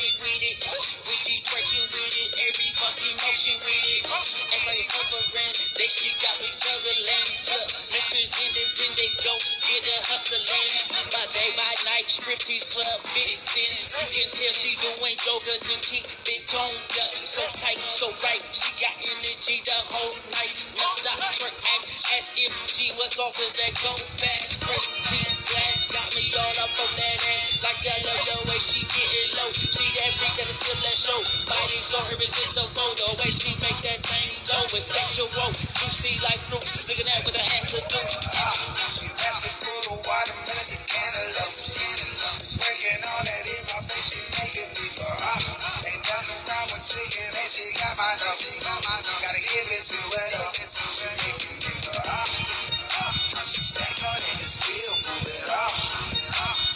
explosive with it. When she with it, every fucking motion with it. Act like it's hovering, they she got me juggling. Look, Memphis independent, go get a hustling. My day, my night, striptease club vixen. You can tell she doing yoga to keep it toned up. So tight, so right, she got energy the whole night. No stop, twerk, act as if she was off of that go fast. Team glass got me all up on that ass. Like I love the way she getting low. She that freak that is still that show. Body so irresistible. The way she make that thing go is sexual. You see like Snoop looking at what the ass will do. She basket full of watermelons and cantaloupes. Sprinkling all that in my face, she making me go ah. Ain't nothing wrong with chicken, and she got my dough. She got my dough. Gotta give it to her though. She making me go ah. She stank on it and still move it off.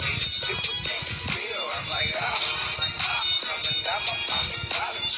Need a stripper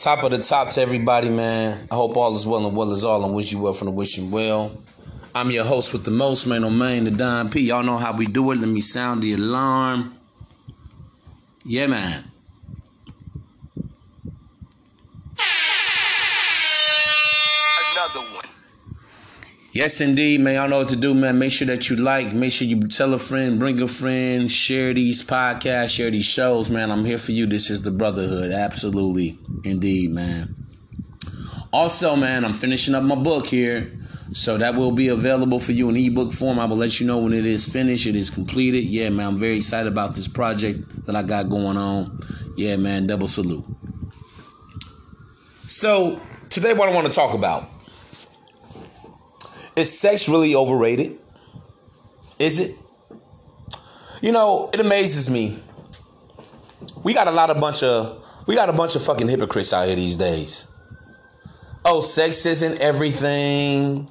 Top of the top to everybody, man. I hope all is well and well is all, and wish you well from the wishing well. I'm your host with the most, man, oh, on main, the Don P. Y'all know how we do it. Let me sound the alarm. Yeah, man. Yes, indeed, man. Y'all know what to do, man. Make sure that you like, make sure you tell a friend, bring a friend, share these podcasts, share these shows, man. I'm here for you. This is the brotherhood. Absolutely. Indeed, man. Also, man, I'm finishing up my book here. So that will be available for you in ebook form. I will let you know when it is finished, it is completed. Yeah, man, I'm very excited about this project that I got going on. Yeah, man, double salute. So, today what I want to talk about is sex really overrated? Is it? You know, it amazes me. We got a lot of bunch of we got a bunch of fucking hypocrites out here these days. Oh, sex isn't everything.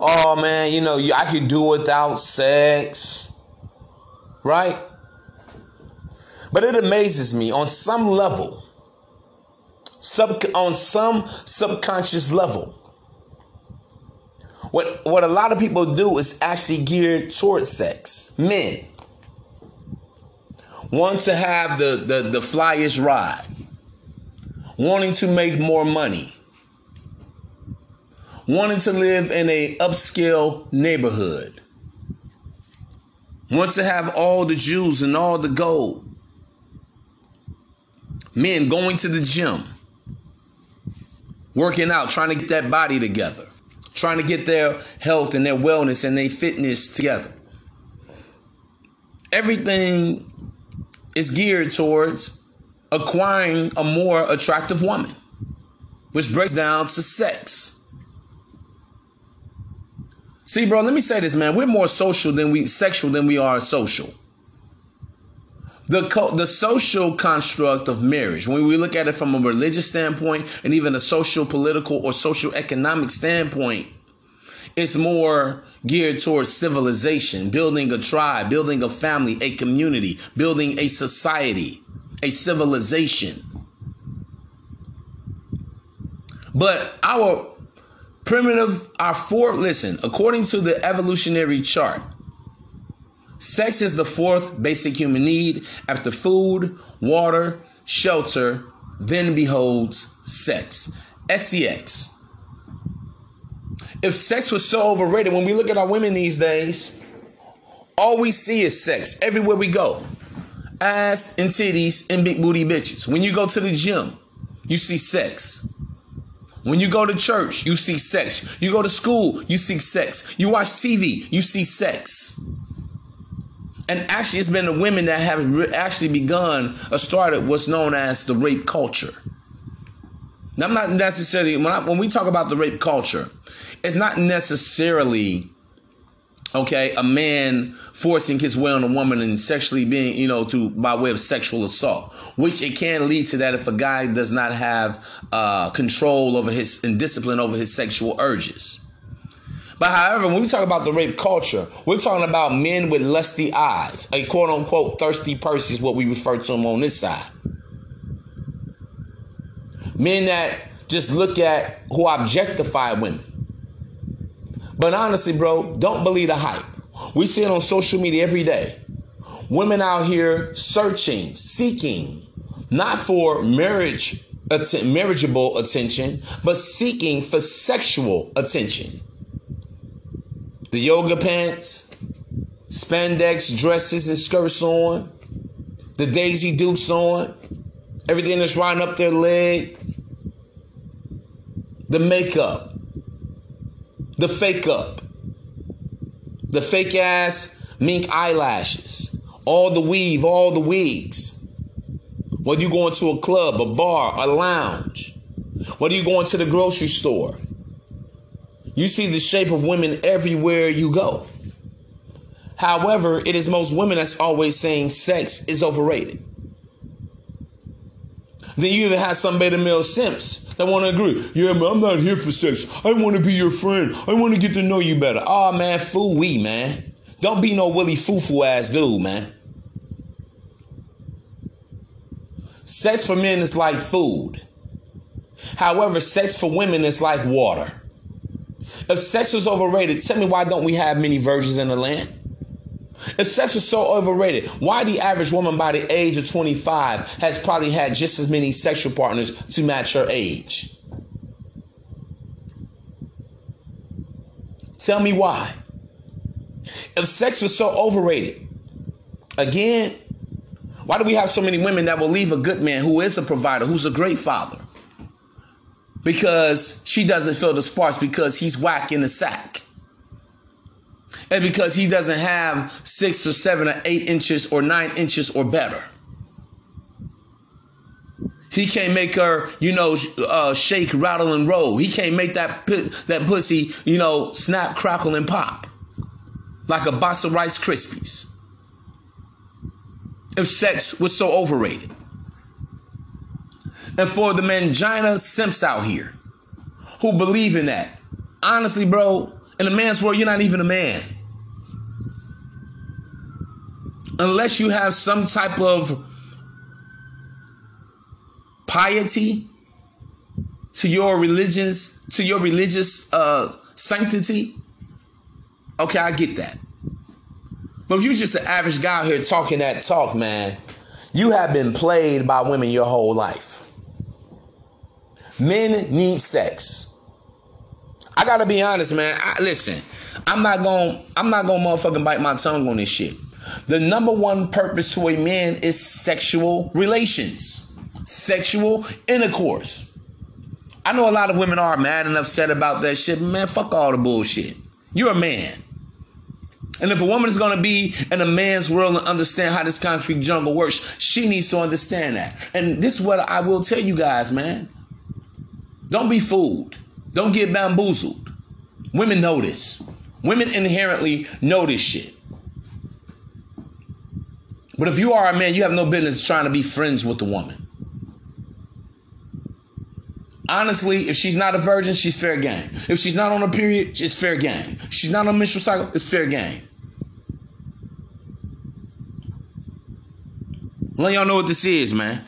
Oh man, you know, I could do without sex. Right? But it amazes me on some level, sub on some subconscious level. What what a lot of people do is actually geared towards sex. Men. Want to have the the, the flyest ride, wanting to make more money, wanting to live in a upscale neighborhood, want to have all the jewels and all the gold. Men going to the gym, working out, trying to get that body together, trying to get their health and their wellness and their fitness together. Everything is geared towards acquiring a more attractive woman, which breaks down to sex. See, bro, let me say this, man. We're more social than we sexual than we are social the co- the social construct of marriage when we look at it from a religious standpoint and even a social political or social economic standpoint it's more geared towards civilization building a tribe building a family a community building a society a civilization. But our primitive our fourth listen according to the evolutionary chart Sex is the fourth basic human need after food, water, shelter, then beholds sex. SEX. If sex was so overrated, when we look at our women these days, all we see is sex everywhere we go. Ass and titties and big booty bitches. When you go to the gym, you see sex. When you go to church, you see sex. You go to school, you see sex. You watch TV, you see sex. And actually, it's been the women that have re- actually begun or started what's known as the rape culture. Now, I'm not necessarily when, I, when we talk about the rape culture, it's not necessarily okay a man forcing his will on a woman and sexually being you know to by way of sexual assault which it can lead to that if a guy does not have uh, control over his and discipline over his sexual urges but however, when we talk about the rape culture, we're talking about men with lusty eyes. A quote unquote thirsty person is what we refer to them on this side. Men that just look at who objectify women. But honestly, bro, don't believe the hype. We see it on social media every day. Women out here searching, seeking, not for marriage, marriageable attention, but seeking for sexual attention the yoga pants, spandex dresses and skirts on, the Daisy Dukes on, everything that's riding up their leg, the makeup, the fake up, the fake ass mink eyelashes, all the weave, all the wigs. Whether you going to a club, a bar, a lounge, whether you going to the grocery store, you see the shape of women everywhere you go. However, it is most women that's always saying sex is overrated. Then you even have some beta male simps that want to agree. Yeah, man, I'm not here for sex. I want to be your friend. I want to get to know you better. Oh man, fool we man. Don't be no Willie Foo ass dude, man. Sex for men is like food. However, sex for women is like water. If sex was overrated, tell me why don't we have many virgins in the land? If sex was so overrated, why the average woman by the age of 25 has probably had just as many sexual partners to match her age? Tell me why. If sex was so overrated, again, why do we have so many women that will leave a good man who is a provider, who's a great father? Because she doesn't feel the sparks because he's whack in the sack. And because he doesn't have six or seven or eight inches or nine inches or better. He can't make her, you know, uh, shake, rattle, and roll. He can't make that that pussy, you know, snap, crackle, and pop like a box of Rice Krispies. If sex was so overrated and for the mangina simps out here who believe in that. Honestly, bro, in a man's world, you're not even a man. Unless you have some type of piety, to your religious, to your religious uh, sanctity. Okay, I get that. But if you're just an average guy out here talking that talk, man, you have been played by women your whole life. Men need sex. I gotta be honest, man. I, listen, I'm not gonna, I'm not gonna motherfucking bite my tongue on this shit. The number one purpose to a man is sexual relations, sexual intercourse. I know a lot of women are mad and upset about that shit. Man, fuck all the bullshit. You're a man. And if a woman is going to be in a man's world and understand how this concrete jungle works, she needs to understand that. And this is what I will tell you guys, man. Don't be fooled. Don't get bamboozled. Women know this. Women inherently know this shit. But if you are a man, you have no business trying to be friends with the woman. Honestly, if she's not a virgin, she's fair game. If she's not on a period, it's fair game. If she's not on a menstrual cycle, it's fair game. Let y'all know what this is, man.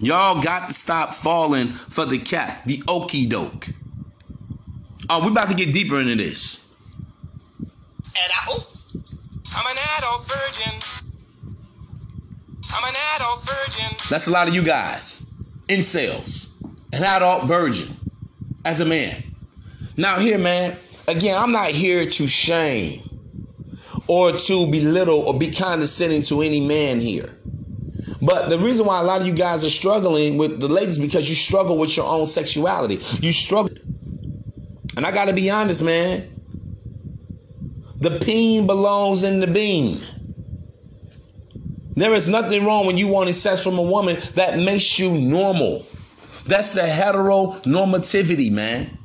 Y'all got to stop falling for the cap, the okey doke. Oh, we about to get deeper into this. And I, oh, I'm an adult virgin. I'm an adult virgin. That's a lot of you guys. in sales. An adult virgin. As a man. Now here, man, again, I'm not here to shame or to belittle or be condescending to any man here. But the reason why a lot of you guys are struggling with the ladies because you struggle with your own sexuality. You struggle. And I got to be honest, man. The peen belongs in the bean. There is nothing wrong when you wanting sex from a woman that makes you normal. That's the heteronormativity, man.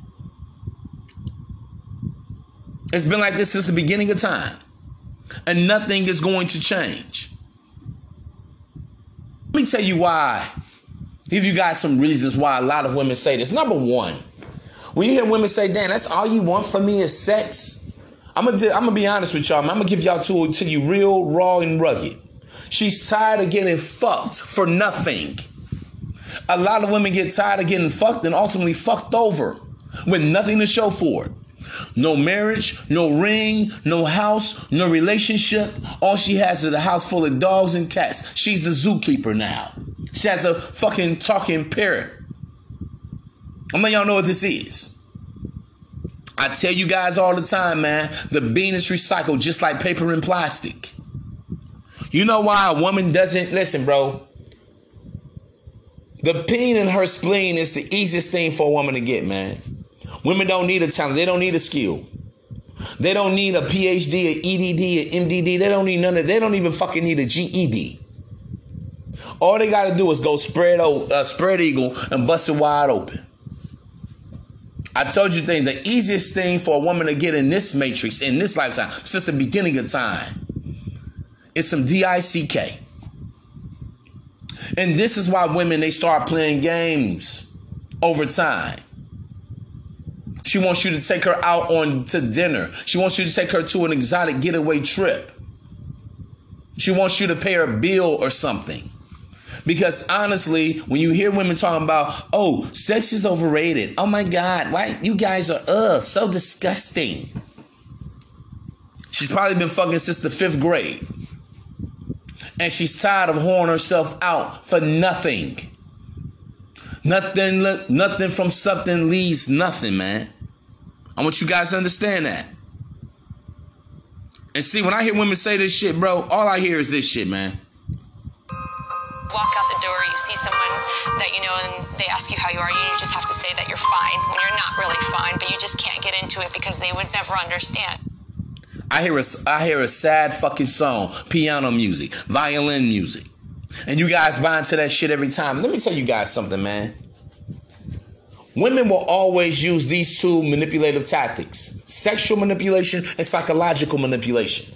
It's been like this since the beginning of time. And nothing is going to change. Let me tell you why. Give you guys some reasons why a lot of women say this. Number one, when you hear women say, "Dan, that's all you want from me is sex," I'm gonna I'm gonna be honest with y'all. I'm gonna give y'all to to you real raw and rugged. She's tired of getting fucked for nothing. A lot of women get tired of getting fucked and ultimately fucked over with nothing to show for it. No marriage, no ring, no house, no relationship. All she has is a house full of dogs and cats. She's the zookeeper now. She has a fucking talking parrot. I'm letting y'all know what this is. I tell you guys all the time, man, the bean is recycled just like paper and plastic. You know why a woman doesn't listen, bro? The peen in her spleen is the easiest thing for a woman to get, man. Women don't need a talent. They don't need a skill. They don't need a PhD, an EDD, an MDD. They don't need none of. They don't even fucking need a GED. All they got to do is go spread uh, spread eagle and bust it wide open. I told you thing. The easiest thing for a woman to get in this matrix in this lifetime since the beginning of time is some DICK. And this is why women they start playing games over time. She wants you to take her out on to dinner. She wants you to take her to an exotic getaway trip. She wants you to pay her bill or something. Because honestly, when you hear women talking about, oh, sex is overrated. Oh my God, why you guys are uh so disgusting. She's probably been fucking since the fifth grade. And she's tired of whoring herself out for nothing. Nothing, nothing from something leaves nothing, man. I want you guys to understand that. And see, when I hear women say this shit, bro, all I hear is this shit, man. Walk out the door, you see someone that you know, and they ask you how you are, you just have to say that you're fine when you're not really fine, but you just can't get into it because they would never understand. I hear a, I hear a sad fucking song, piano music, violin music. And you guys buy into that shit every time. Let me tell you guys something, man. Women will always use these two manipulative tactics sexual manipulation and psychological manipulation.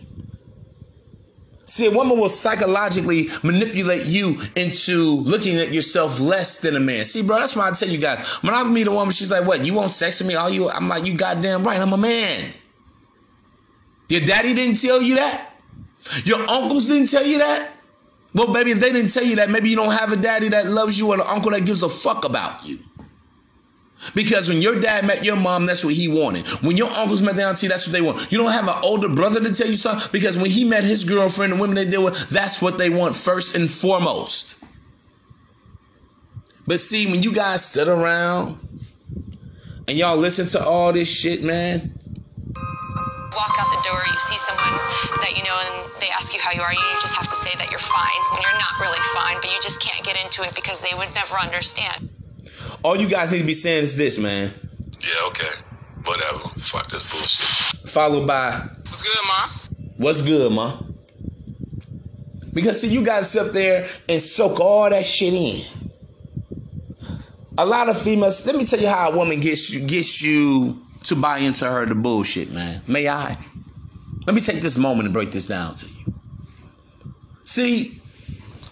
See, a woman will psychologically manipulate you into looking at yourself less than a man. See, bro, that's why I tell you guys. When I meet a woman, she's like, "What? You want sex with me? All you?" I'm like, "You goddamn right. I'm a man." Your daddy didn't tell you that. Your uncles didn't tell you that. Well, baby, if they didn't tell you that, maybe you don't have a daddy that loves you or an uncle that gives a fuck about you. Because when your dad met your mom, that's what he wanted. When your uncles met their auntie, that's what they want. You don't have an older brother to tell you something because when he met his girlfriend and women they deal with, that's what they want first and foremost. But see, when you guys sit around and y'all listen to all this shit, man, walk out the door, you see someone that you know, and they ask you how you are, you just have to say that you're fine when you're not really fine, but you just can't get into it because they would never understand. All you guys need to be saying is this, man. Yeah, okay. Whatever. Fuck this bullshit. Followed by What's good, ma? What's good, ma? Because see, you guys sit up there and soak all that shit in. A lot of females. Let me tell you how a woman gets you gets you to buy into her the bullshit, man. May I? Let me take this moment and break this down to you. See,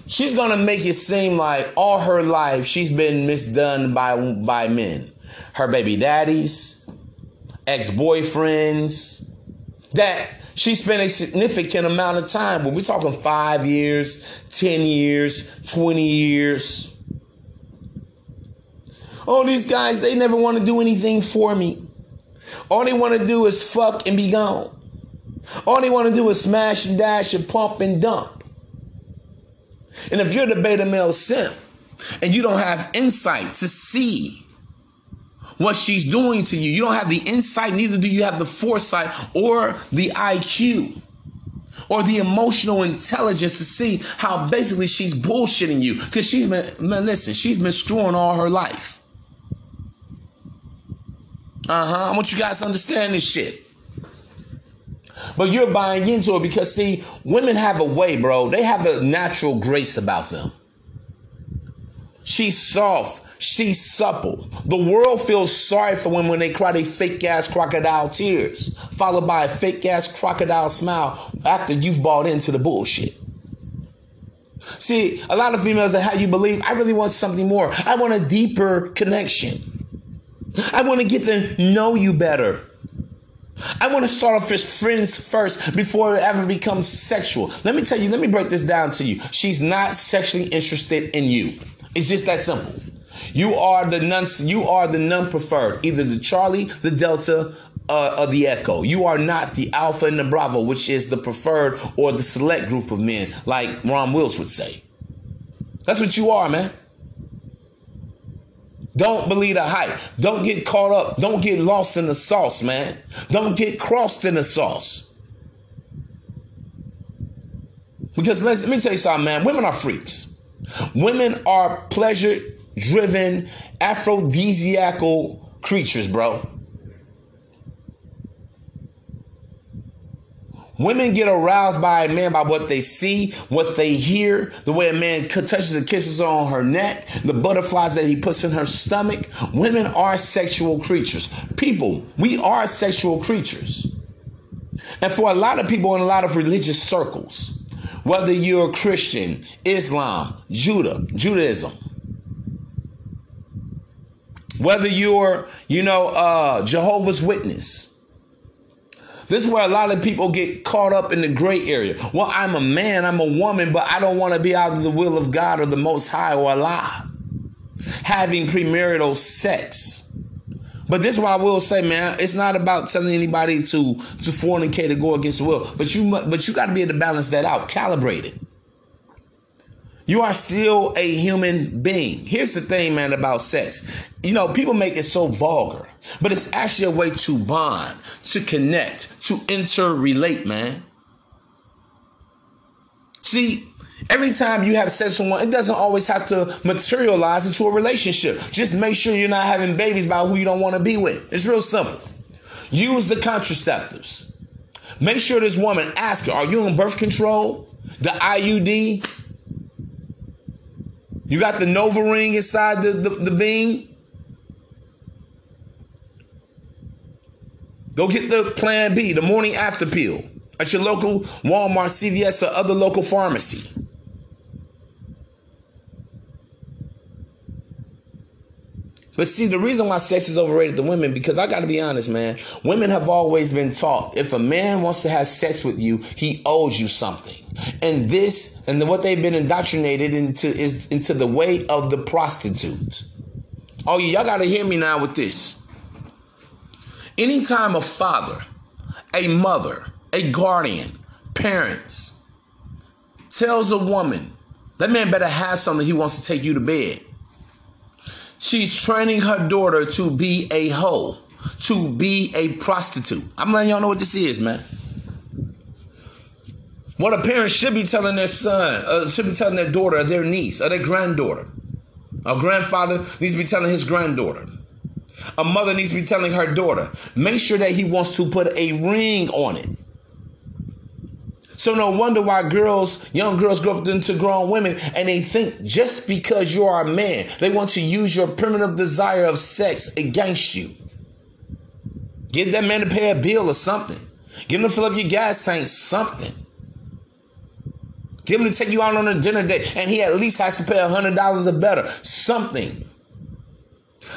she's gonna make it seem like all her life she's been misdone by by men, her baby daddies, ex boyfriends, that she spent a significant amount of time. When we're talking five years, 10 years, 20 years. Oh, these guys, they never want to do anything for me. All they want to do is fuck and be gone. All they want to do is smash and dash and pump and dump. And if you're the beta male simp and you don't have insight to see what she's doing to you. You don't have the insight, neither do you have the foresight or the IQ or the emotional intelligence to see how basically she's bullshitting you. Because she's been, man, listen, she's been screwing all her life. Uh huh. I want you guys to understand this shit. But you're buying into it because, see, women have a way, bro. They have a natural grace about them. She's soft. She's supple. The world feels sorry for women when they cry they fake ass crocodile tears, followed by a fake ass crocodile smile after you've bought into the bullshit. See, a lot of females are how you believe. I really want something more. I want a deeper connection. I want to get to know you better. I want to start off as friends first before it ever becomes sexual. Let me tell you, let me break this down to you. She's not sexually interested in you. It's just that simple. You are the non you are the non preferred, either the Charlie, the Delta, uh, or the Echo. You are not the Alpha and the Bravo, which is the preferred or the select group of men, like Ron Wills would say. That's what you are, man. Don't believe the hype. Don't get caught up. Don't get lost in the sauce, man. Don't get crossed in the sauce. Because let me tell you something, man. Women are freaks. Women are pleasure driven, aphrodisiacal creatures, bro. Women get aroused by a man by what they see, what they hear, the way a man touches and kisses on her neck, the butterflies that he puts in her stomach. Women are sexual creatures. People, we are sexual creatures. And for a lot of people in a lot of religious circles, whether you're Christian, Islam, Judah, Judaism, whether you're, you know, uh, Jehovah's Witness, this is where a lot of people get caught up in the gray area. Well, I'm a man, I'm a woman, but I don't want to be out of the will of God or the Most High or Allah. Having premarital sex. But this is what I will say, man. It's not about telling anybody to to fornicate or go against the will. But you but you got to be able to balance that out, calibrate it. You are still a human being. Here's the thing, man, about sex. You know, people make it so vulgar, but it's actually a way to bond, to connect, to interrelate, man. See, every time you have sex with someone, it doesn't always have to materialize into a relationship. Just make sure you're not having babies by who you don't want to be with. It's real simple. Use the contraceptives. Make sure this woman asks her, are you on birth control? The IUD? You got the NuvaRing inside the, the, the bean? Go get the Plan B, the morning after pill at your local Walmart, CVS, or other local pharmacy. But see, the reason why sex is overrated to women, because I got to be honest, man. Women have always been taught if a man wants to have sex with you, he owes you something. And this, and what they've been indoctrinated into is into the way of the prostitute. Oh, y'all got to hear me now with this. Anytime a father, a mother, a guardian, parents tells a woman, that man better have something he wants to take you to bed She's training her daughter to be a hoe, to be a prostitute. I'm letting y'all know what this is, man. What a parent should be telling their son, uh, should be telling their daughter, or their niece, or their granddaughter. A grandfather needs to be telling his granddaughter. A mother needs to be telling her daughter. Make sure that he wants to put a ring on it. So no wonder why girls, young girls grow up into grown women and they think just because you are a man, they want to use your primitive desire of sex against you. Get that man to pay a bill or something. Get him to fill up your gas tank, something. Get him to take you out on a dinner date and he at least has to pay a $100 or better. Something.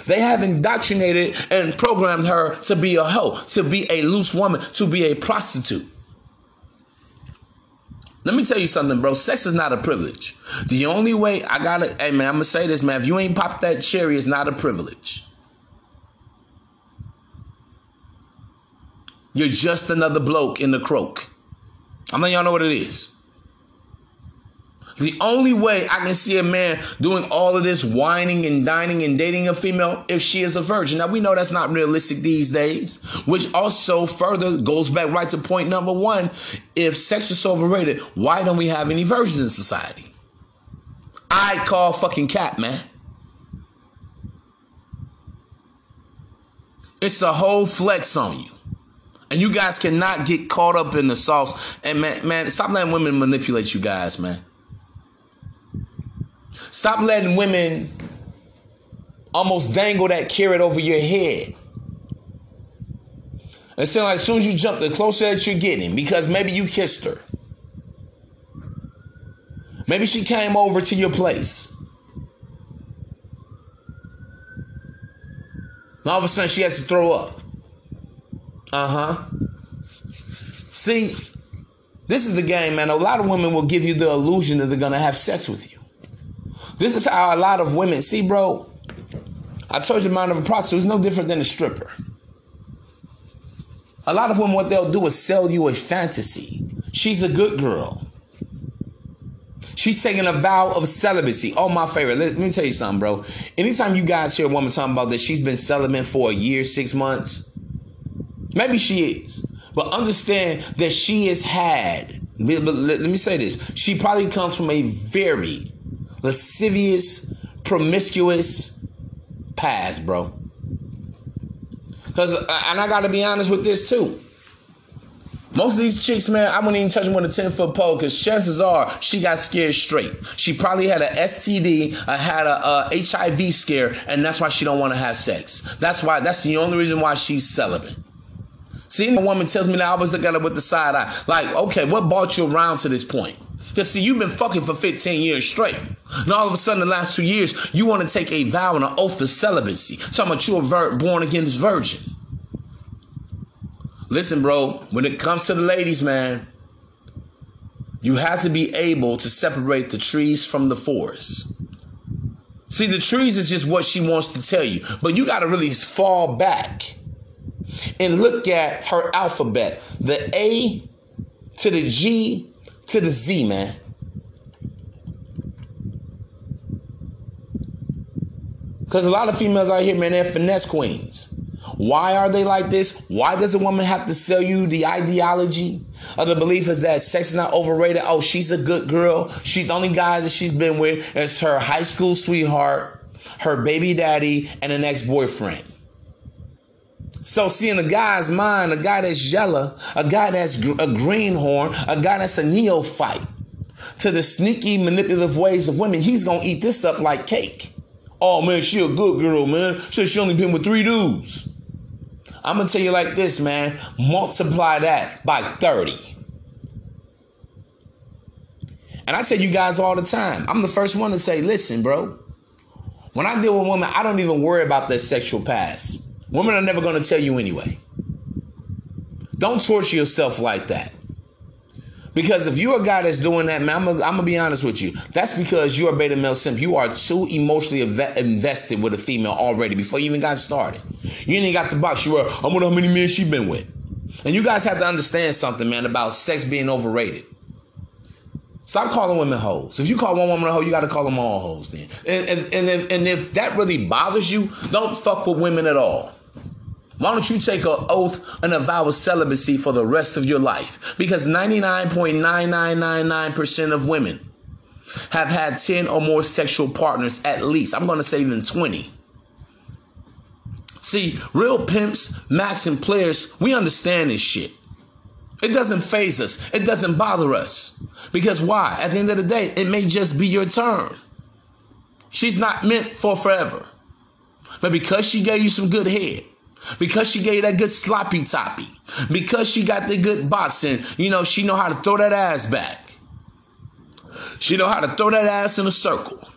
They have indoctrinated and programmed her to be a hoe, to be a loose woman, to be a prostitute. Let me tell you something, bro. Sex is not a privilege. The only way I gotta, hey man, I'm gonna say this, man. If you ain't popped that cherry, it's not a privilege. You're just another bloke in the croak. I'm letting y'all know what it is. The only way I can see a man doing all of this whining and dining and dating a female if she is a virgin. Now we know that's not realistic these days, which also further goes back right to point number one. If sex is so overrated, why don't we have any virgins in society? I call fucking cat, man. It's a whole flex on you. And you guys cannot get caught up in the sauce. And man, man, stop letting women manipulate you guys, man. Stop letting women almost dangle that carrot over your head. And saying like as soon as you jump, the closer that you're getting, because maybe you kissed her. Maybe she came over to your place. All of a sudden she has to throw up. Uh huh. See, this is the game, man. A lot of women will give you the illusion that they're gonna have sex with you. This is how a lot of women see, bro. I told you, mind of a prostitute is no different than a stripper. A lot of women, what they'll do is sell you a fantasy. She's a good girl. She's taking a vow of celibacy. Oh, my favorite. Let, let, me tell you something, bro. Anytime you guys hear a woman talking about that she's been celibate for a year, six months, maybe she is. But understand that she has had, let me say this, she probably comes from a very lascivious, promiscuous past, bro. Cause, and I gotta be honest with this too. Most of these chicks, man, I wouldn't even touch them with a 10 foot pole because chances are she got scared straight. She probably had an STD, uh, had a, a HIV scare, and that's why she don't want to have sex. That's why, that's the only reason why she's celibate. See, a woman tells me now I was looking at her with the side eye. Like, okay, what brought you around to this point? Because see, you've been fucking for 15 years straight. And all of a sudden, the last two years, you want to take a vow and an oath of celibacy. Talking about you're a vir- born again virgin. Listen, bro, when it comes to the ladies, man, you have to be able to separate the trees from the forest. See, the trees is just what she wants to tell you, but you got to really fall back and look at her alphabet the A to the G to the Z, man. Because a lot of females out here, man, they're finesse queens. Why are they like this? Why does a woman have to sell you the ideology of the belief is that sex is not overrated? Oh, she's a good girl. She's the only guy that she's been with is her high school sweetheart, her baby daddy, and an ex-boyfriend. So seeing a guy's mind, a guy that's yellow, a guy that's a greenhorn, a guy that's a neophyte, to the sneaky, manipulative ways of women, he's gonna eat this up like cake. Oh man, she a good girl, man. Said she only been with three dudes. I'm gonna tell you like this, man. Multiply that by 30. And I tell you guys all the time, I'm the first one to say, listen, bro, When I deal with women, I don't even worry about their sexual past. Women are never going to tell you anyway. Don't torture yourself like that. Because if you're a guy that's doing that, man, I'm gonna, be honest with you. That's because you're a beta male simp. You are too emotionally inve- invested with a female already before you even got started. You ain't even got the box. You were, I wonder how many men she been with. And you guys have to understand something, man, about sex being overrated. Stop calling women hoes. If you call one woman a hoe, you got to call them all hoes then. And, and, and, if, and if that really bothers you, don't fuck with women at all. Why don't you take an oath and a vow of celibacy for the rest of your life? Because 99.9999% of women have had 10 or more sexual partners at least. I'm going to say even 20. See, real pimps, max, and players, we understand this shit. It doesn't phase us. It doesn't bother us. Because why? At the end of the day, it may just be your turn. She's not meant for forever. But because she gave you some good head, because she gave that good sloppy toppy, because she got the good boxing, you know, she know how to throw that ass back. She know how to throw that ass in a circle.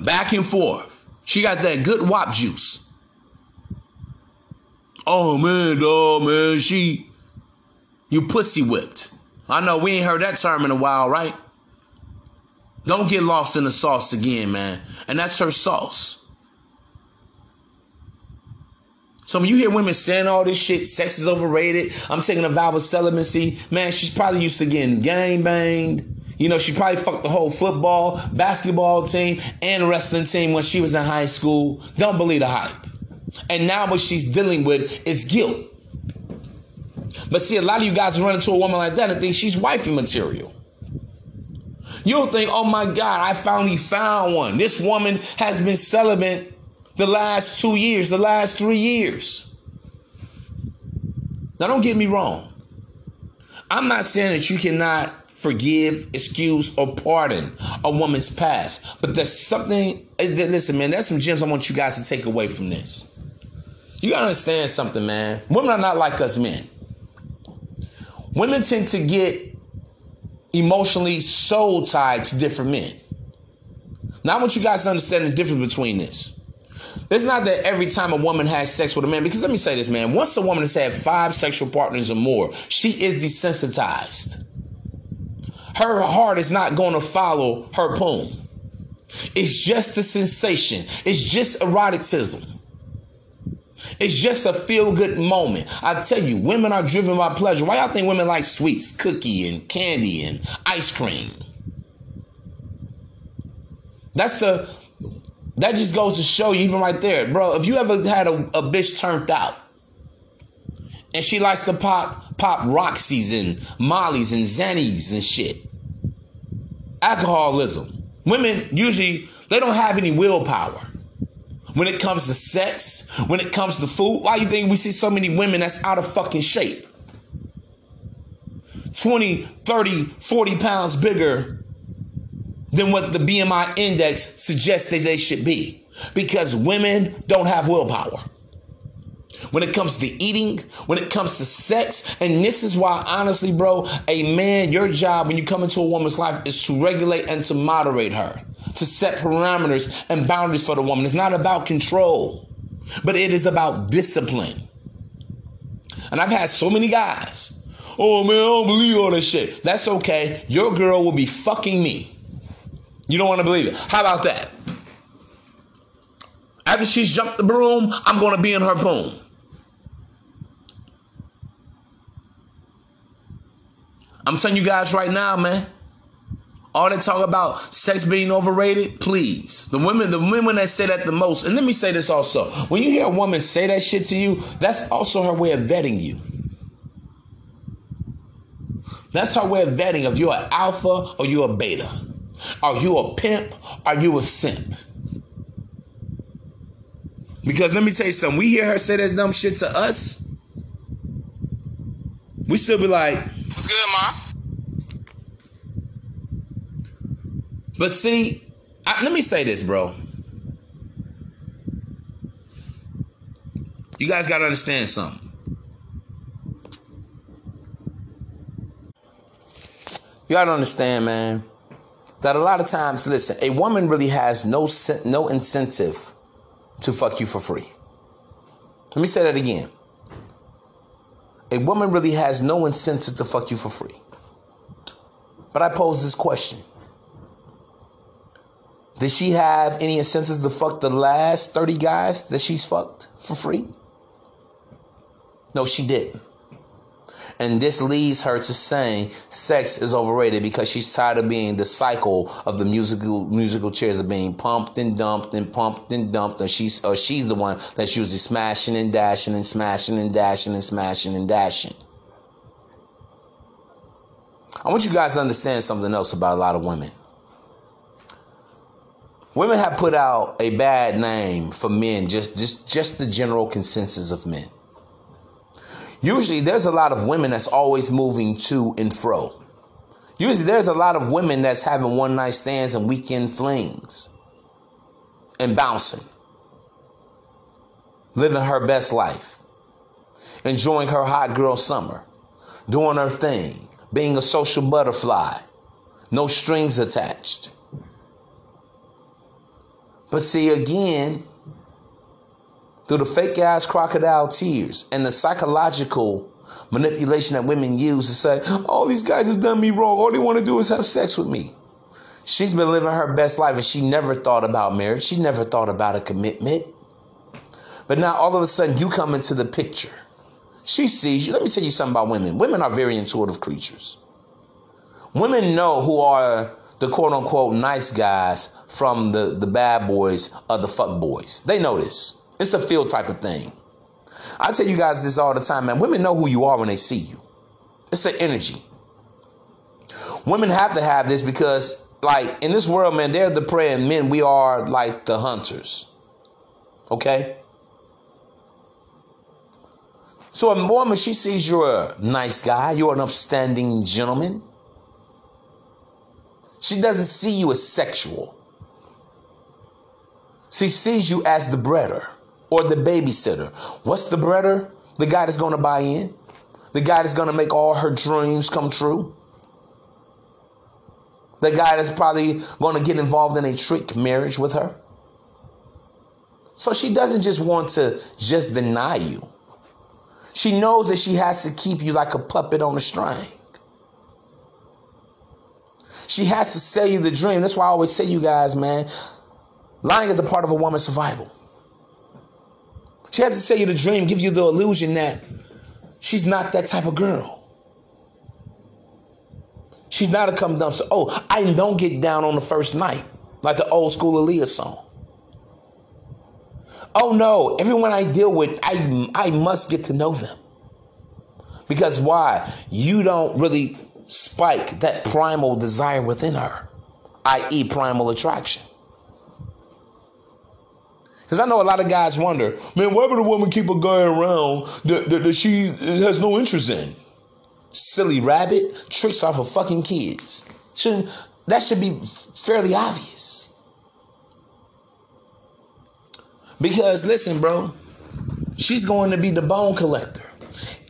Back and forth. She got that good wop juice. Oh man, oh man, she you pussy whipped. I know we ain't heard that term in a while, right? Don't get lost in the sauce again, man. And that's her sauce. So when you hear women saying all this shit, sex is overrated, I'm taking a vow of celibacy, man, she's probably used to getting gang banged. You know, she probably fucked the whole football, basketball team, and wrestling team when she was in high school. Don't believe the hype. And now what she's dealing with is guilt. But see, a lot of you guys run into a woman like that and think she's wifey material. You'll think, oh my God, I finally found one. This woman has been celibate the last two years, the last three years. Now, don't get me wrong. I'm not saying that you cannot forgive, excuse, or pardon a woman's past, but there's something. Eh, listen, man, there's some gems I want you guys to take away from this. You gotta understand something, man. Women are not like us men. Women tend to get emotionally soul tied to different men. Now, I want you guys to understand the difference between this. It's not that every time a woman has sex with a man, because let me say this, man. Once a woman has had five sexual partners or more, she is desensitized. Her heart is not going to follow her poem. It's just a sensation. It's just eroticism. It's just a feel good moment. I tell you, women are driven by pleasure. Why y'all think women like sweets, cookie, and candy and ice cream? That's the that just goes to show you, even right there, bro. If you ever had a, a bitch turned out and she likes to pop pop Roxy's and Molly's and Xannies and shit, alcoholism. Women usually they don't have any willpower when it comes to sex, when it comes to food. Why you think we see so many women that's out of fucking shape? 20, 30, 40 pounds bigger than what the BMI index suggests that they should be. Because women don't have willpower. When it comes to eating, when it comes to sex, and this is why, honestly, bro, a man, your job when you come into a woman's life is to regulate and to moderate her, to set parameters and boundaries for the woman. It's not about control, but it is about discipline. And I've had so many guys, oh man, I don't believe all this shit. That's okay. Your girl will be fucking me. You don't want to believe it. How about that? After she's jumped the broom, I'm going to be in her boom. I'm telling you guys right now, man. All that talk about sex being overrated, please. The women, the women that say that the most, and let me say this also. When you hear a woman say that shit to you, that's also her way of vetting you. That's her way of vetting if you're an alpha or you're a beta. Are you a pimp? Are you a simp? Because let me tell you something. We hear her say that dumb shit to us. We still be like, What's good, ma? but see, I, let me say this, bro. You guys got to understand something. You got to understand, man. That a lot of times, listen, a woman really has no no incentive to fuck you for free. Let me say that again. A woman really has no incentive to fuck you for free. But I pose this question. Did she have any incentive to fuck the last 30 guys that she's fucked for free? No, she didn't. And this leads her to saying sex is overrated because she's tired of being the cycle of the musical musical chairs of being pumped and dumped and pumped and dumped. And she's or she's the one that's usually smashing and dashing and smashing and dashing and smashing and dashing. I want you guys to understand something else about a lot of women. Women have put out a bad name for men, just just just the general consensus of men. Usually there's a lot of women that's always moving to and fro. Usually there's a lot of women that's having one night stands and weekend flings and bouncing, living her best life, enjoying her hot girl summer, doing her thing, being a social butterfly, no strings attached. But see, again, through the fake ass crocodile tears and the psychological manipulation that women use to say, oh, these guys have done me wrong. All they want to do is have sex with me. She's been living her best life and she never thought about marriage. She never thought about a commitment. But now all of a sudden you come into the picture. She sees you. Let me tell you something about women. Women are very intuitive creatures. Women know who are the quote unquote nice guys from the, the bad boys or the fuck boys. They know this. It's a feel type of thing. I tell you guys this all the time, man. Women know who you are when they see you. It's the energy. Women have to have this because, like, in this world, man, they're the prey, and men, we are like the hunters. Okay? So a woman, she sees you're a nice guy, you're an upstanding gentleman. She doesn't see you as sexual. She sees you as the breeder or the babysitter. What's the breeder? The guy that's going to buy in, the guy that's going to make all her dreams come true, the guy that's probably going to get involved in a trick marriage with her. So she doesn't just want to just deny you. She knows that she has to keep you like a puppet on a string. She has to sell you the dream. That's why I always say you guys, man, lying is a part of a woman's survival. She has to sell you the dream, give you the illusion that she's not that type of girl. She's not a come dumpster. Oh, I don't get down on the first night, like the old school Aaliyah song. Oh no, everyone I deal with, I I must get to know them. Because why? You don't really spike that primal desire within her, i.e., primal attraction. Because I know a lot of guys wonder, man, why would a woman keep a guy around that, that, that she has no interest in? Silly rabbit, tricks off of fucking kids. Shouldn't that should be fairly obvious. Because listen, bro, she's going to be the bone collector.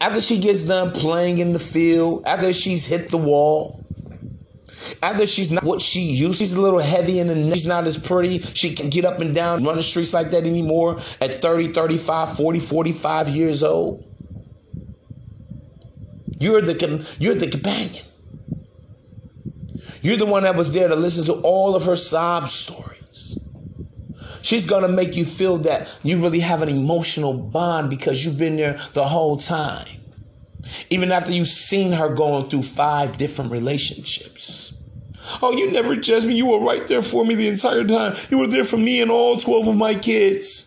After she gets done playing in the field, after she's hit the wall, after she's not what she used, she's a little heavy in the neck. She's not as pretty. She can get up and down, run the streets like that anymore at 30, 35, 40, 45 years old. You're the you're the companion. You're the one that was there to listen to all of her sob stories. She's going to make you feel that you really have an emotional bond because you've been there the whole time. Even after you've seen her going through five different relationships. Oh, you never judged me. You were right there for me the entire time. You were there for me and all 12 of my kids.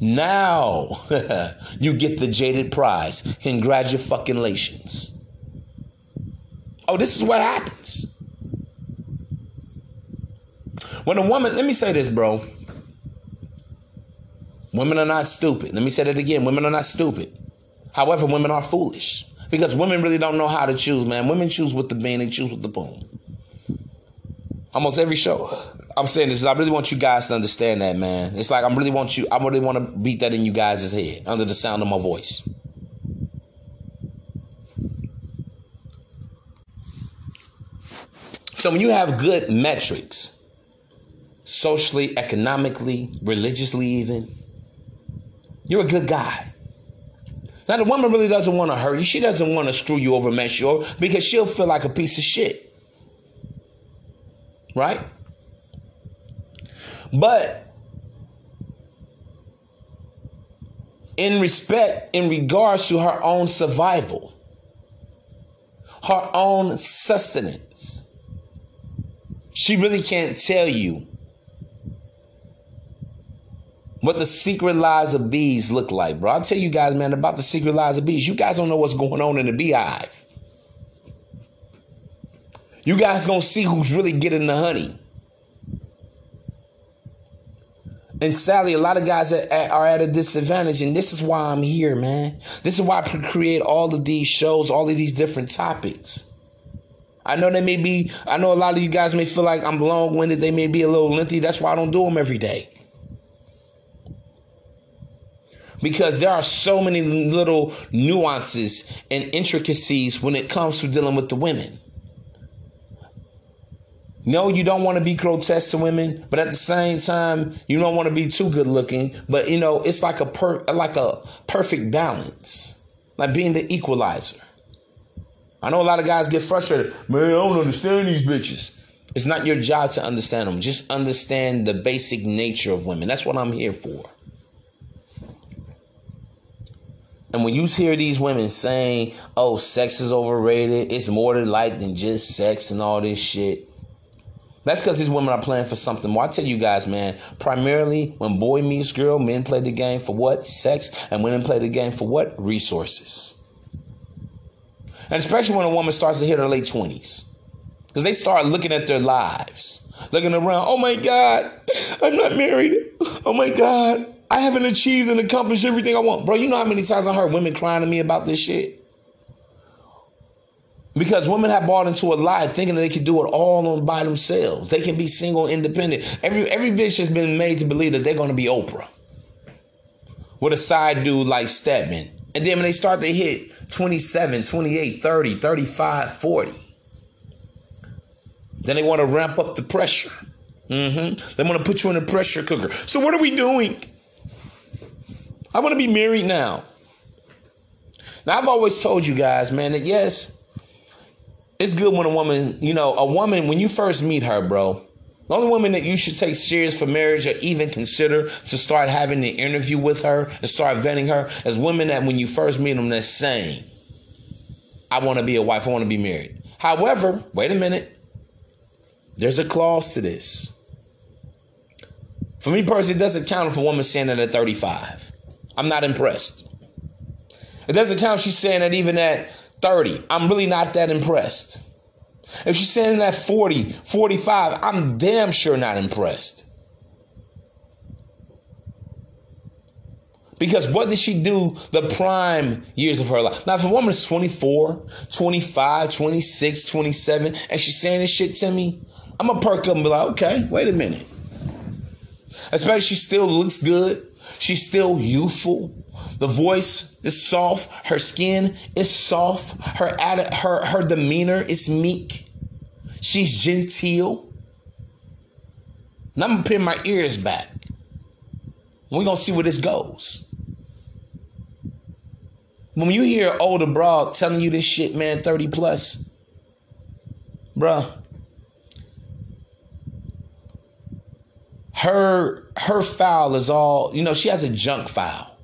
Now you get the jaded prize. Congratulations. Oh, this is what happens. When a woman, let me say this, bro. Women are not stupid. Let me say that again. Women are not stupid. However, women are foolish. Because women really don't know how to choose, man. Women choose with the bean, they choose with the boom. Almost every show. I'm saying this, I really want you guys to understand that, man. It's like I really want you, I really want to beat that in you guys' head under the sound of my voice. So when you have good metrics, socially, economically, religiously, even, you're a good guy. Now the woman really doesn't want to hurt you. She doesn't want to screw you over, mess you over, because she'll feel like a piece of shit. Right? But in respect, in regards to her own survival, her own sustenance, she really can't tell you what the secret lives of bees look like, bro. I'll tell you guys, man, about the secret lives of bees. You guys don't know what's going on in the beehive. You guys gonna see who's really getting the honey. And sadly, a lot of guys are at a disadvantage, and this is why I'm here, man. This is why I create all of these shows, all of these different topics. I know they may be, I know a lot of you guys may feel like I'm long winded, they may be a little lengthy. That's why I don't do them every day because there are so many little nuances and intricacies when it comes to dealing with the women. No, you don't want to be grotesque to women, but at the same time, you don't want to be too good looking. But you know, it's like a per like a perfect balance, like being the equalizer. I know a lot of guys get frustrated. Man, I don't understand these bitches. It's not your job to understand them. Just understand the basic nature of women. That's what I'm here for. And when you hear these women saying, oh, sex is overrated, it's more to life than just sex and all this shit. That's because these women are playing for something more. I tell you guys, man, primarily when boy meets girl, men play the game for what? Sex. And women play the game for what? Resources. And especially when a woman starts to hit her late 20s. Because they start looking at their lives, looking around. Oh my God, I'm not married. Oh my God, I haven't achieved and accomplished everything I want. Bro, you know how many times I heard women crying to me about this shit? Because women have bought into a lie thinking that they can do it all on by themselves. They can be single, independent. Every every bitch has been made to believe that they're gonna be Oprah. With a side dude like Stedman. And then when they start to hit 27, 28, 30, 35, 40, then they want to ramp up the pressure. Mm-hmm. They want to put you in a pressure cooker. So what are we doing? I want to be married now. Now, I've always told you guys, man, that yes, it's good when a woman, you know, a woman, when you first meet her, bro, the only woman that you should take serious for marriage or even consider to start having an interview with her and start vetting her is women that when you first meet them, they're saying, I want to be a wife, I want to be married. However, wait a minute, there's a clause to this. For me personally, it doesn't count if a woman's saying that at 35. I'm not impressed. It doesn't count she's saying that even at 30. I'm really not that impressed. If she's saying that 40, 45, I'm damn sure not impressed. Because what did she do the prime years of her life? Now, if a woman is 24, 25, 26, 27, and she's saying this shit to me, I'm gonna perk up and be like, okay, wait a minute. Especially she still looks good. She's still youthful. The voice is soft. Her skin is soft. Her her her demeanor is meek. She's genteel. And I'm gonna pin my ears back. We're gonna see where this goes. When you hear older broad telling you this shit, man, 30 plus, bruh, her her file is all you know she has a junk file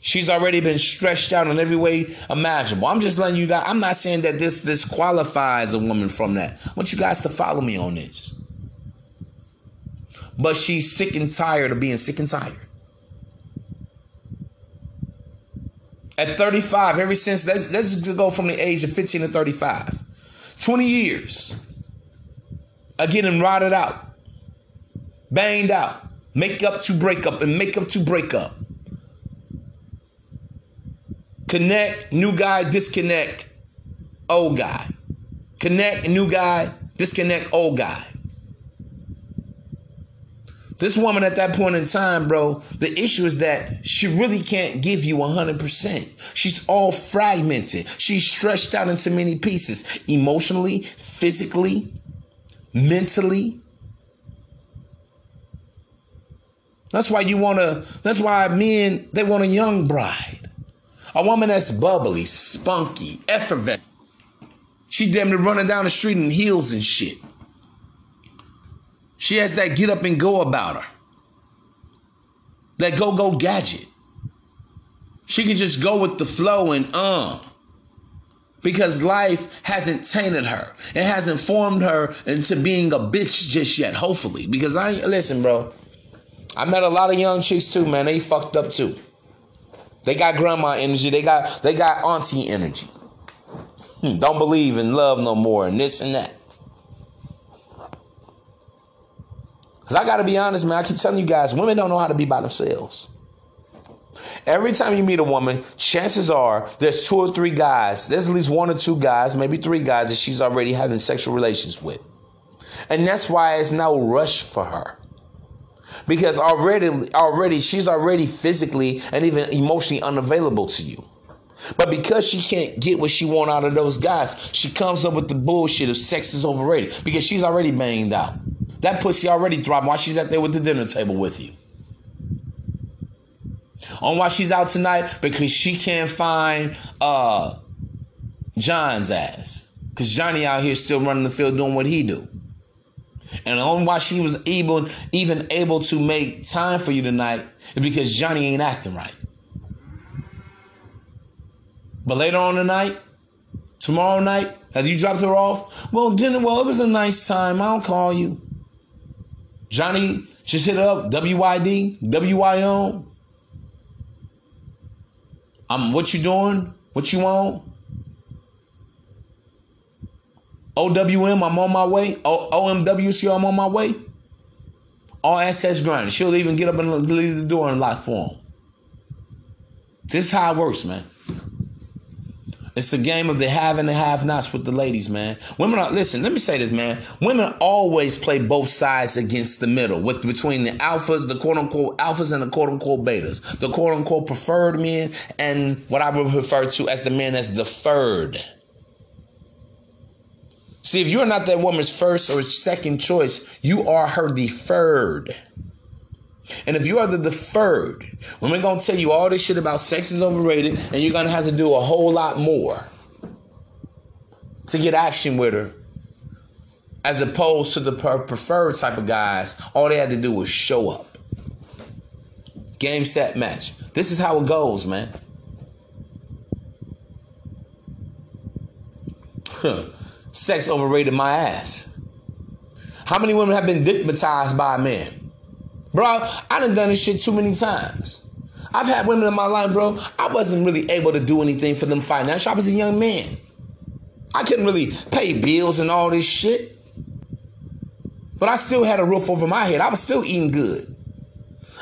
she's already been stretched out in every way imaginable. I'm just letting you guys i'm not saying that this disqualifies a woman from that. I want you guys to follow me on this. But she's sick and tired of being sick and tired. At 35 ever since let's, let's go from the age of 15 to 35 20 years are getting rotted out, banged out, make up to break up, and make up to break up. Connect, new guy, disconnect, old guy. Connect, new guy, disconnect, old guy. This woman at that point in time, bro, the issue is that she really can't give you 100%. She's all fragmented. She's stretched out into many pieces emotionally, physically, mentally. That's why you want to, that's why men, they want a young bride. A woman that's bubbly, spunky, effervescent. She's damn near running down the street in heels and shit. She has that get up and go about her. That go go gadget. She can just go with the flow and uh. Because life hasn't tainted her. It hasn't formed her into being a bitch just yet, hopefully. Because I listen, bro. I met a lot of young chicks too, man. They fucked up too. They got grandma energy. They got they got auntie energy. Hmm, don't believe in love no more and this and that. Because I got to be honest, man. I keep telling you guys, women don't know how to be by themselves. Every time you meet a woman, chances are there's two or three guys, there's at least one or two guys, maybe three guys that she's already having sexual relations with. And that's why it's no rush for her. Because already already she's already physically and even emotionally unavailable to you. But because she can't get what she want out of those guys, she comes up with the bullshit of sex is overrated because she's already banged out. That pussy already throbbing while she's out there with the dinner table with you. On why she's out tonight because she can't find uh John's ass. Cause Johnny out here still running the field doing what he do. And on why she was able even able to make time for you tonight is because Johnny ain't acting right. But later on tonight, tomorrow night, have you dropped her off? Well, dinner, well, it was a nice time. I'll call you. Johnny, just hit up WYD, WYO. I'm what you doing? What you want? OWM, I'm on my way. O- OMWC, I'm on my way. All access granted. She'll even get up and leave the door and lock for him. This is how it works, man. It's a game of the have and the have nots with the ladies, man. Women are listen, let me say this, man. Women always play both sides against the middle, with between the alphas, the quote unquote alphas and the quote unquote betas. The quote unquote preferred men and what I would refer to as the men as deferred. See, if you're not that woman's first or second choice, you are her deferred. And if you are the deferred, women gonna tell you all this shit about sex is overrated, and you're gonna have to do a whole lot more to get action with her. As opposed to the preferred type of guys, all they had to do was show up. Game, set, match. This is how it goes, man. Huh. Sex overrated my ass. How many women have been dickmatized by a man? Bro, I done done this shit too many times. I've had women in my life, bro. I wasn't really able to do anything for them financially. I was a young man. I couldn't really pay bills and all this shit. But I still had a roof over my head. I was still eating good.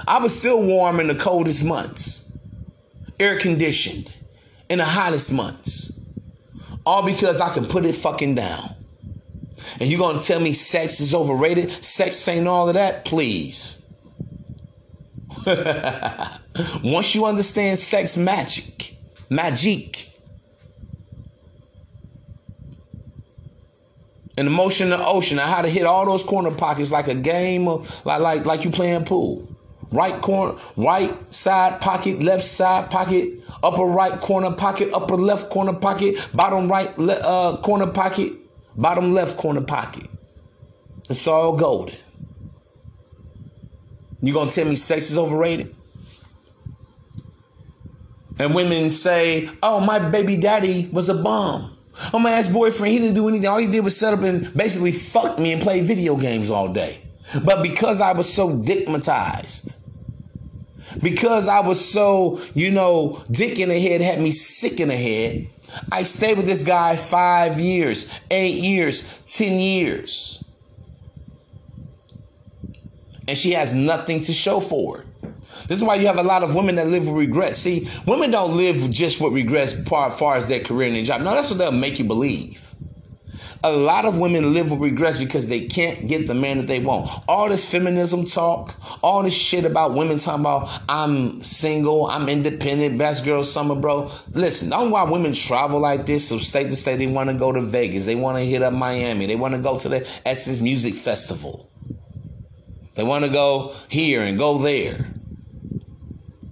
I was still warm in the coldest months, air conditioned in the hottest months. All because I can put it fucking down. And you're gonna tell me sex is overrated? Sex ain't all of that? Please. Once you understand sex magic, magic, an emotion in the ocean, and how to hit all those corner pockets like a game of like like like you playing pool. Right corner, right side pocket, left side pocket, upper right corner pocket, upper left corner pocket, bottom right le- uh, corner pocket, bottom left corner pocket. It's all golden. You gonna tell me sex is overrated? And women say, "Oh, my baby daddy was a bum. Oh, my ex boyfriend, he didn't do anything. All he did was set up and basically fuck me and play video games all day." But because I was so dickmatized, because I was so, you know, dick in the head had me sick in the head, I stayed with this guy five years, eight years, ten years. And she has nothing to show for it. This is why you have a lot of women that live with regrets. See, women don't live just with regrets far, far as their career and their job. No, that's what they'll make you believe. A lot of women live with regrets because they can't get the man that they want. All this feminism talk, all this shit about women talking about I'm single, I'm independent, best girl summer, bro. Listen, don't why women travel like this from state to state. They want to go to Vegas, they want to hit up Miami, they want to go to the Essence Music Festival. They want to go here and go there.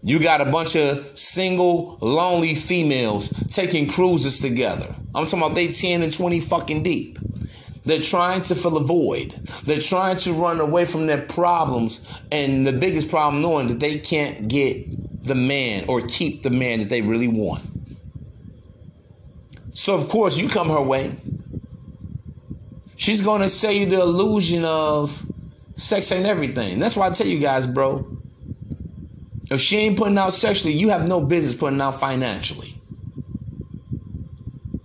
You got a bunch of single, lonely females taking cruises together. I'm talking about they 10 and 20 fucking deep. They're trying to fill a void. They're trying to run away from their problems. And the biggest problem, knowing that they can't get the man or keep the man that they really want. So, of course, you come her way. She's going to sell you the illusion of sex ain't everything. That's why I tell you guys, bro. If she ain't putting out sexually, you have no business putting out financially.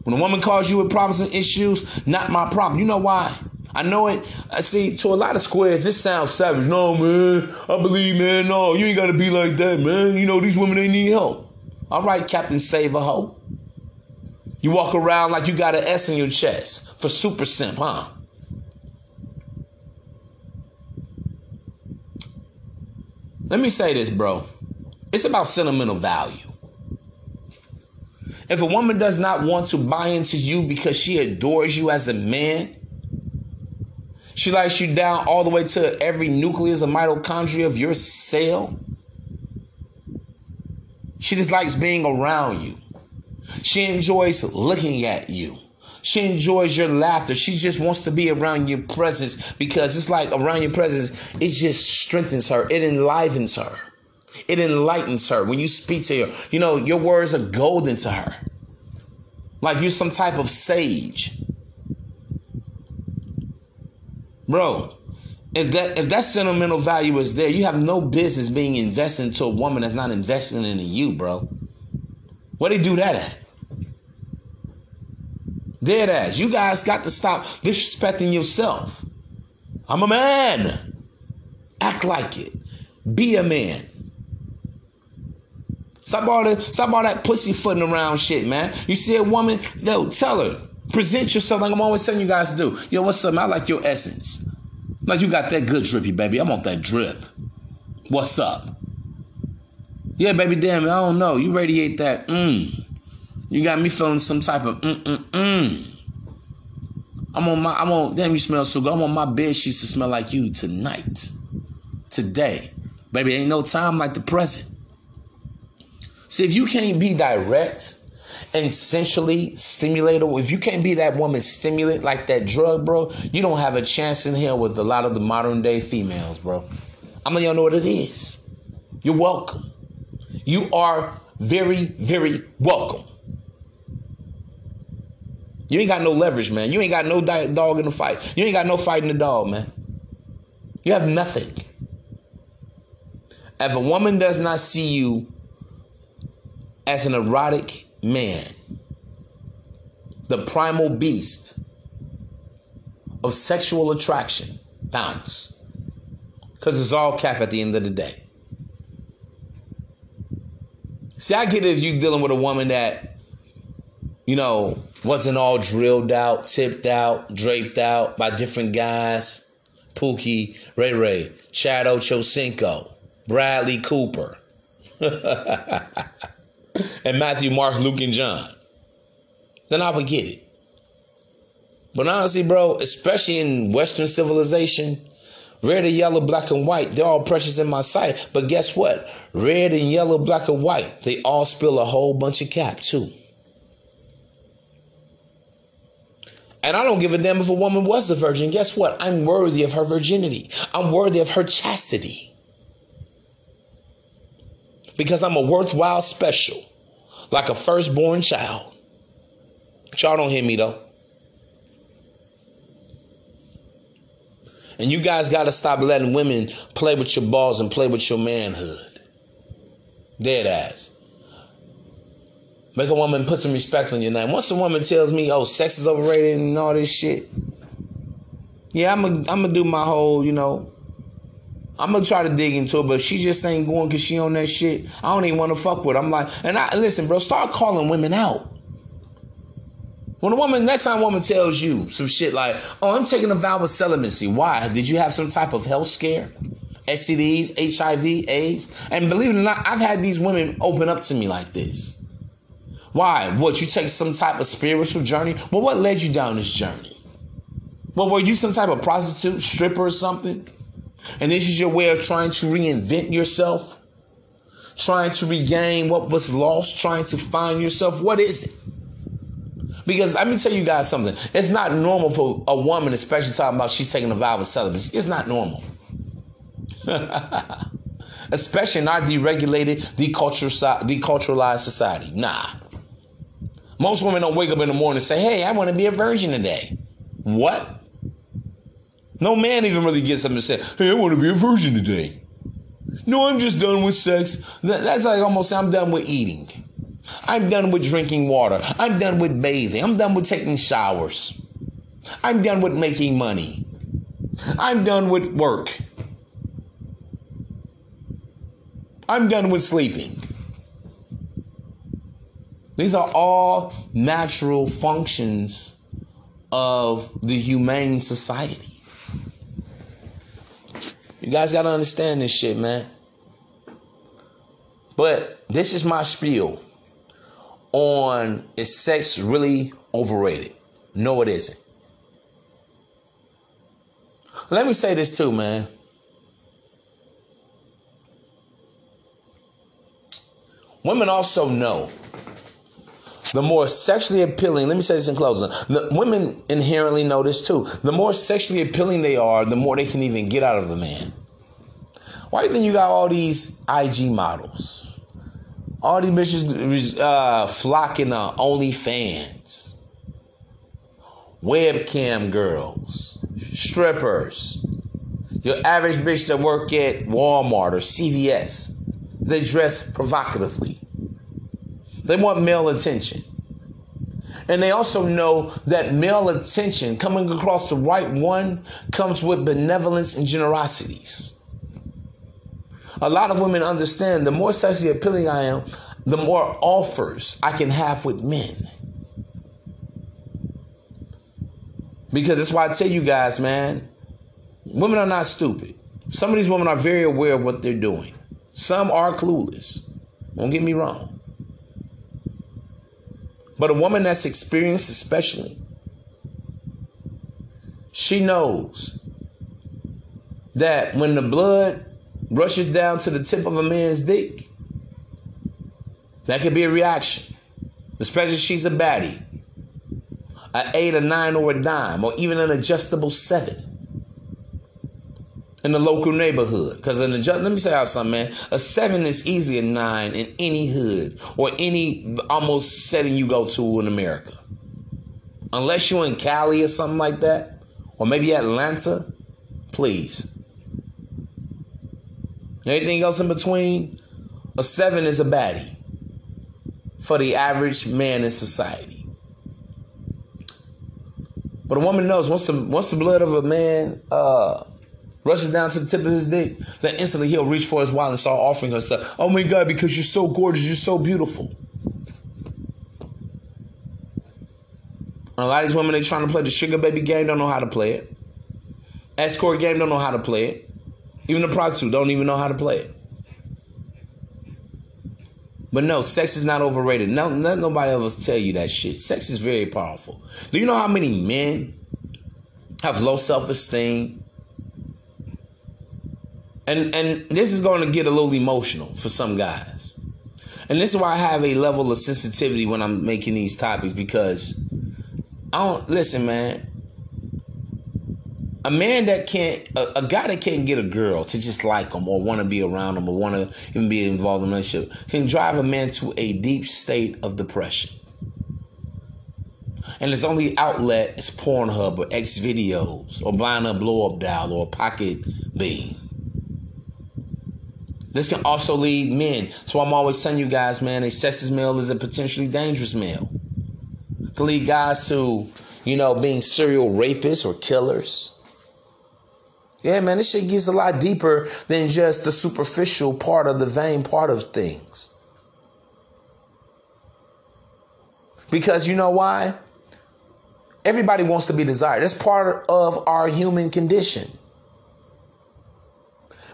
When a woman calls you with problems and issues, not my problem. You know why? I know it. I see to a lot of squares, this sounds savage. No, man. I believe, man. No, you ain't gotta be like that, man. You know, these women they need help. All right, Captain Save a Hoe. You walk around like you got an S in your chest for super simp, huh? Let me say this, bro. It's about sentimental value. If a woman does not want to buy into you because she adores you as a man, she likes you down all the way to every nucleus of mitochondria of your cell. She just likes being around you. She enjoys looking at you. She enjoys your laughter. She just wants to be around your presence because it's like around your presence, it just strengthens her, it enlivens her, it enlightens her. When you speak to her, you know, your words are golden to her. Like you're some type of sage. Bro, if that if that sentimental value is there, you have no business being invested into a woman that's not investing in you, bro. Where they do that at? Dead ass. You guys got to stop disrespecting yourself. I'm a man. Act like it. Be a man. Stop all that, stop all that pussyfooting around shit, man. You see a woman, yo, tell her. Present yourself like I'm always telling you guys to do. Yo, what's up? Man? I like your essence. Like you got that good drippy, baby. I want that drip. What's up? Yeah, baby, damn, I don't know. You radiate that. Mmm. You got me feeling some type of mm mm mm. I'm on my I'm on damn you smell so good. I'm on my bed sheets to smell like you tonight. Today. Baby, ain't no time like the present. See, if you can't be direct and sensually stimulated, if you can't be that woman stimulant like that drug, bro, you don't have a chance in here with a lot of the modern day females, bro. I'm gonna y'all know what it is. You're welcome. You are very, very welcome. You ain't got no leverage, man. You ain't got no dog in the fight. You ain't got no fight in the dog, man. You have nothing. If a woman does not see you as an erotic man, the primal beast of sexual attraction, bounce. Because it's all cap at the end of the day. See, I get it if you're dealing with a woman that, you know, wasn't all drilled out, tipped out, draped out by different guys. Pookie, Ray Ray, Chad Ochocinco, Bradley Cooper, and Matthew, Mark, Luke, and John. Then I would get it. But honestly, bro, especially in Western civilization, red and yellow, black and white, they're all precious in my sight. But guess what? Red and yellow, black and white, they all spill a whole bunch of cap too. And I don't give a damn if a woman was a virgin. Guess what? I'm worthy of her virginity. I'm worthy of her chastity. Because I'm a worthwhile special, like a firstborn child. But y'all don't hear me though. And you guys got to stop letting women play with your balls and play with your manhood. Dead ass. Make a woman put some respect on your name. Once a woman tells me, "Oh, sex is overrated" and all this shit, yeah, I'm gonna I'm gonna do my whole, you know. I'm gonna try to dig into it, but she just ain't going because she on that shit. I don't even want to fuck with. Her. I'm like, and I listen, bro. Start calling women out. When a woman, next time a woman tells you some shit like, oh, I'm taking a vow of celibacy. Why? Did you have some type of health scare? STDs, HIV, AIDS? And believe it or not, I've had these women open up to me like this. Why? What, you take some type of spiritual journey? Well, what led you down this journey? Well, were you some type of prostitute, stripper, or something? And this is your way of trying to reinvent yourself? Trying to regain what was lost? Trying to find yourself? What is it? Because let me tell you guys something. It's not normal for a woman, especially talking about she's taking a vow of celibacy. It's not normal. especially in our deregulated, deculturalized society. Nah. Most women don't wake up in the morning and say, hey, I want to be a virgin today. What? No man even really gets up and says, hey, I want to be a virgin today. No, I'm just done with sex. That's like almost I'm done with eating. I'm done with drinking water. I'm done with bathing. I'm done with taking showers. I'm done with making money. I'm done with work. I'm done with sleeping. These are all natural functions of the humane society. You guys got to understand this shit, man. But this is my spiel on is sex really overrated? No, it isn't. Let me say this too, man. Women also know the more sexually appealing, let me say this in closing. The women inherently know this too. The more sexually appealing they are, the more they can even get out of the man. Why do you think you got all these IG models? All these bitches uh, flocking on OnlyFans, webcam girls, strippers, your average bitch that work at Walmart or CVS. They dress provocatively. They want male attention. And they also know that male attention coming across the right one comes with benevolence and generosities. A lot of women understand the more sexually appealing I am, the more offers I can have with men. Because that's why I tell you guys, man, women are not stupid. Some of these women are very aware of what they're doing. Some are clueless. Don't get me wrong. But a woman that's experienced, especially, she knows that when the blood rushes down to the tip of a man's dick, that could be a reaction, especially if she's a baddie, an eight, a nine, or a dime, or even an adjustable seven in the local neighborhood. Because an adjust, let me say out something, man. A seven is easier a nine in any hood or any almost setting you go to in America. Unless you're in Cali or something like that, or maybe Atlanta, please Anything else in between? A seven is a baddie for the average man in society. But a woman knows once the once the blood of a man uh, rushes down to the tip of his dick, then instantly he'll reach for his wallet and start offering her stuff. Oh my God, because you're so gorgeous, you're so beautiful. And a lot of these women they're trying to play the sugar baby game don't know how to play it. Escort game don't know how to play it. Even the prostitute don't even know how to play it. But no, sex is not overrated. No, let nobody else tell you that shit. Sex is very powerful. Do you know how many men have low self-esteem? And and this is going to get a little emotional for some guys. And this is why I have a level of sensitivity when I'm making these topics because I don't listen, man a man that can't, a, a, guy that can't get a girl to just like him or want to be around him or want to even be involved in a relationship can drive a man to a deep state of depression. And his only outlet is Pornhub or X videos or buying a blow up doll or a pocket bean. This can also lead men. So I'm always telling you guys, man, a sexist male is a potentially dangerous male. It can lead guys to, you know, being serial rapists or killers yeah, man, this shit gets a lot deeper than just the superficial part of the vain part of things. Because you know why? Everybody wants to be desired. That's part of our human condition.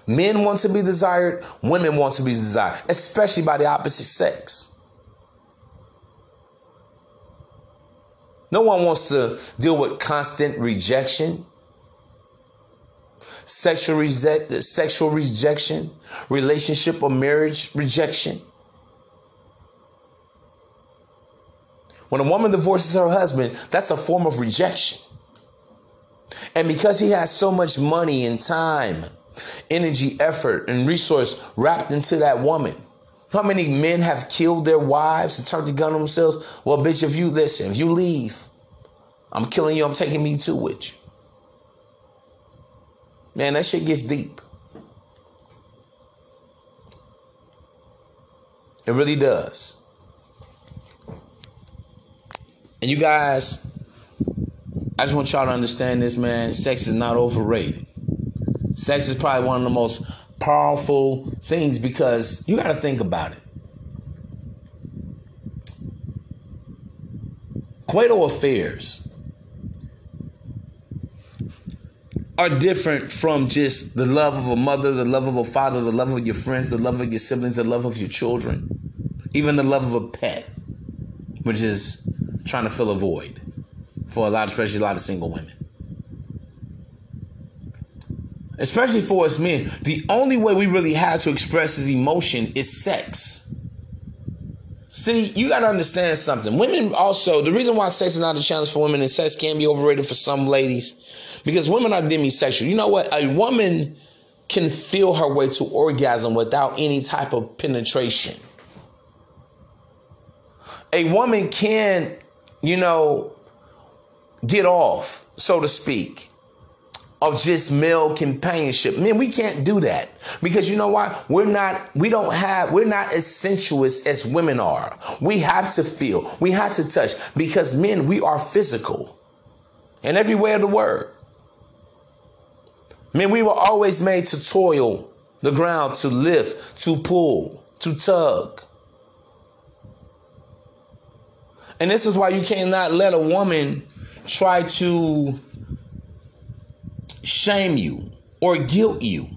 Men want to be desired, women want to be desired, especially by the opposite sex. No one wants to deal with constant rejection, sexual, rese- sexual rejection, relationship or marriage rejection. When a woman divorces her husband, that's a form of rejection. And because he has so much money and time, energy, effort, and resource wrapped into that woman, how many men have killed their wives and turned the gun on themselves? Well, bitch, if you listen, if you leave, I'm killing you, I'm taking me too with you. Man, that shit gets deep. It really does. And you guys, I just want y'all to understand this, man. Sex is not overrated. Sex is probably one of the most powerful things because you got to think about it. Coital affairs are different from just the love of a mother, the love of a father, the love of your friends, the love of your siblings, the love of your children, even the love of a pet, which is trying to fill a void for a lot, especially a lot of single women. Especially for us men, the only way we really have to express his emotion is sex. See, you got to understand something. Women also, the reason why sex is not a challenge for women and sex can be overrated for some ladies, because women are demisexual. You know what? A woman can feel her way to orgasm without any type of penetration. A woman can you know, get off, so to speak, of just male companionship. Man, we can't do that because you know why? We're not, we don't have, we're not as sensuous as women are. We have to feel, we have to touch because men, we are physical in every way of the word. Men, we were always made to toil the ground, to lift, to pull, to tug. And this is why you cannot let a woman try to shame you or guilt you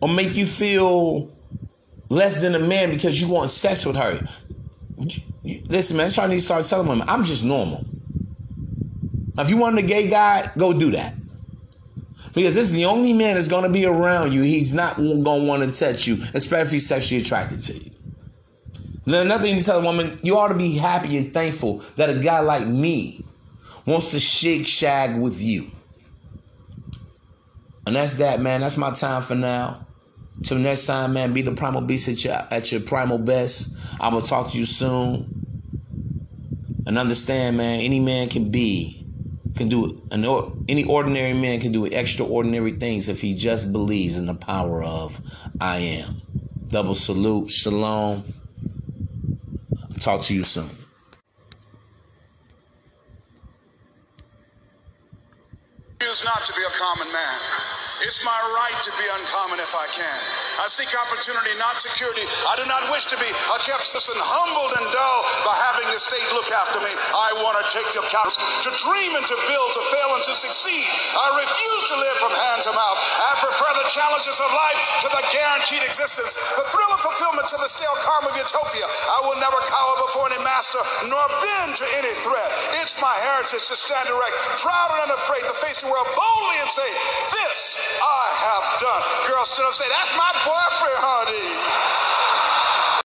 or make you feel less than a man because you want sex with her. Listen, man, that's why I need to start telling women, I'm just normal. If you want a gay guy, go do that. Because this is the only man that's going to be around you. He's not going to want to touch you, especially if he's sexually attracted to you. Then another thing to tell a woman, you ought to be happy and thankful that a guy like me wants to shake shag with you. And that's that, man. That's my time for now. Till next time, man, be the primal beast at your, at your primal best. Going to talk to you soon. And understand, man, any man can be, can do an or, any ordinary man can do extraordinary things if he just believes in the power of I am. Double salute, shalom. Talk to you soon. Choose not to be a common man. It's my right to be uncommon if I can. I seek opportunity, not security. I do not wish to be a citizen, humbled and dull by having the state look after me. I want to take to account, to dream and to build, to fail and to succeed. I refuse to live from hand to mouth. I prefer the challenges of life to the guaranteed existence, the thrill of fulfillment to the stale calm of utopia. I will never cower before any master, nor bend to any threat. It's my heritage to stand erect, proud and unafraid, to face the world boldly and say, This I have done. Girl stood up and say, That's my boyfriend, honey.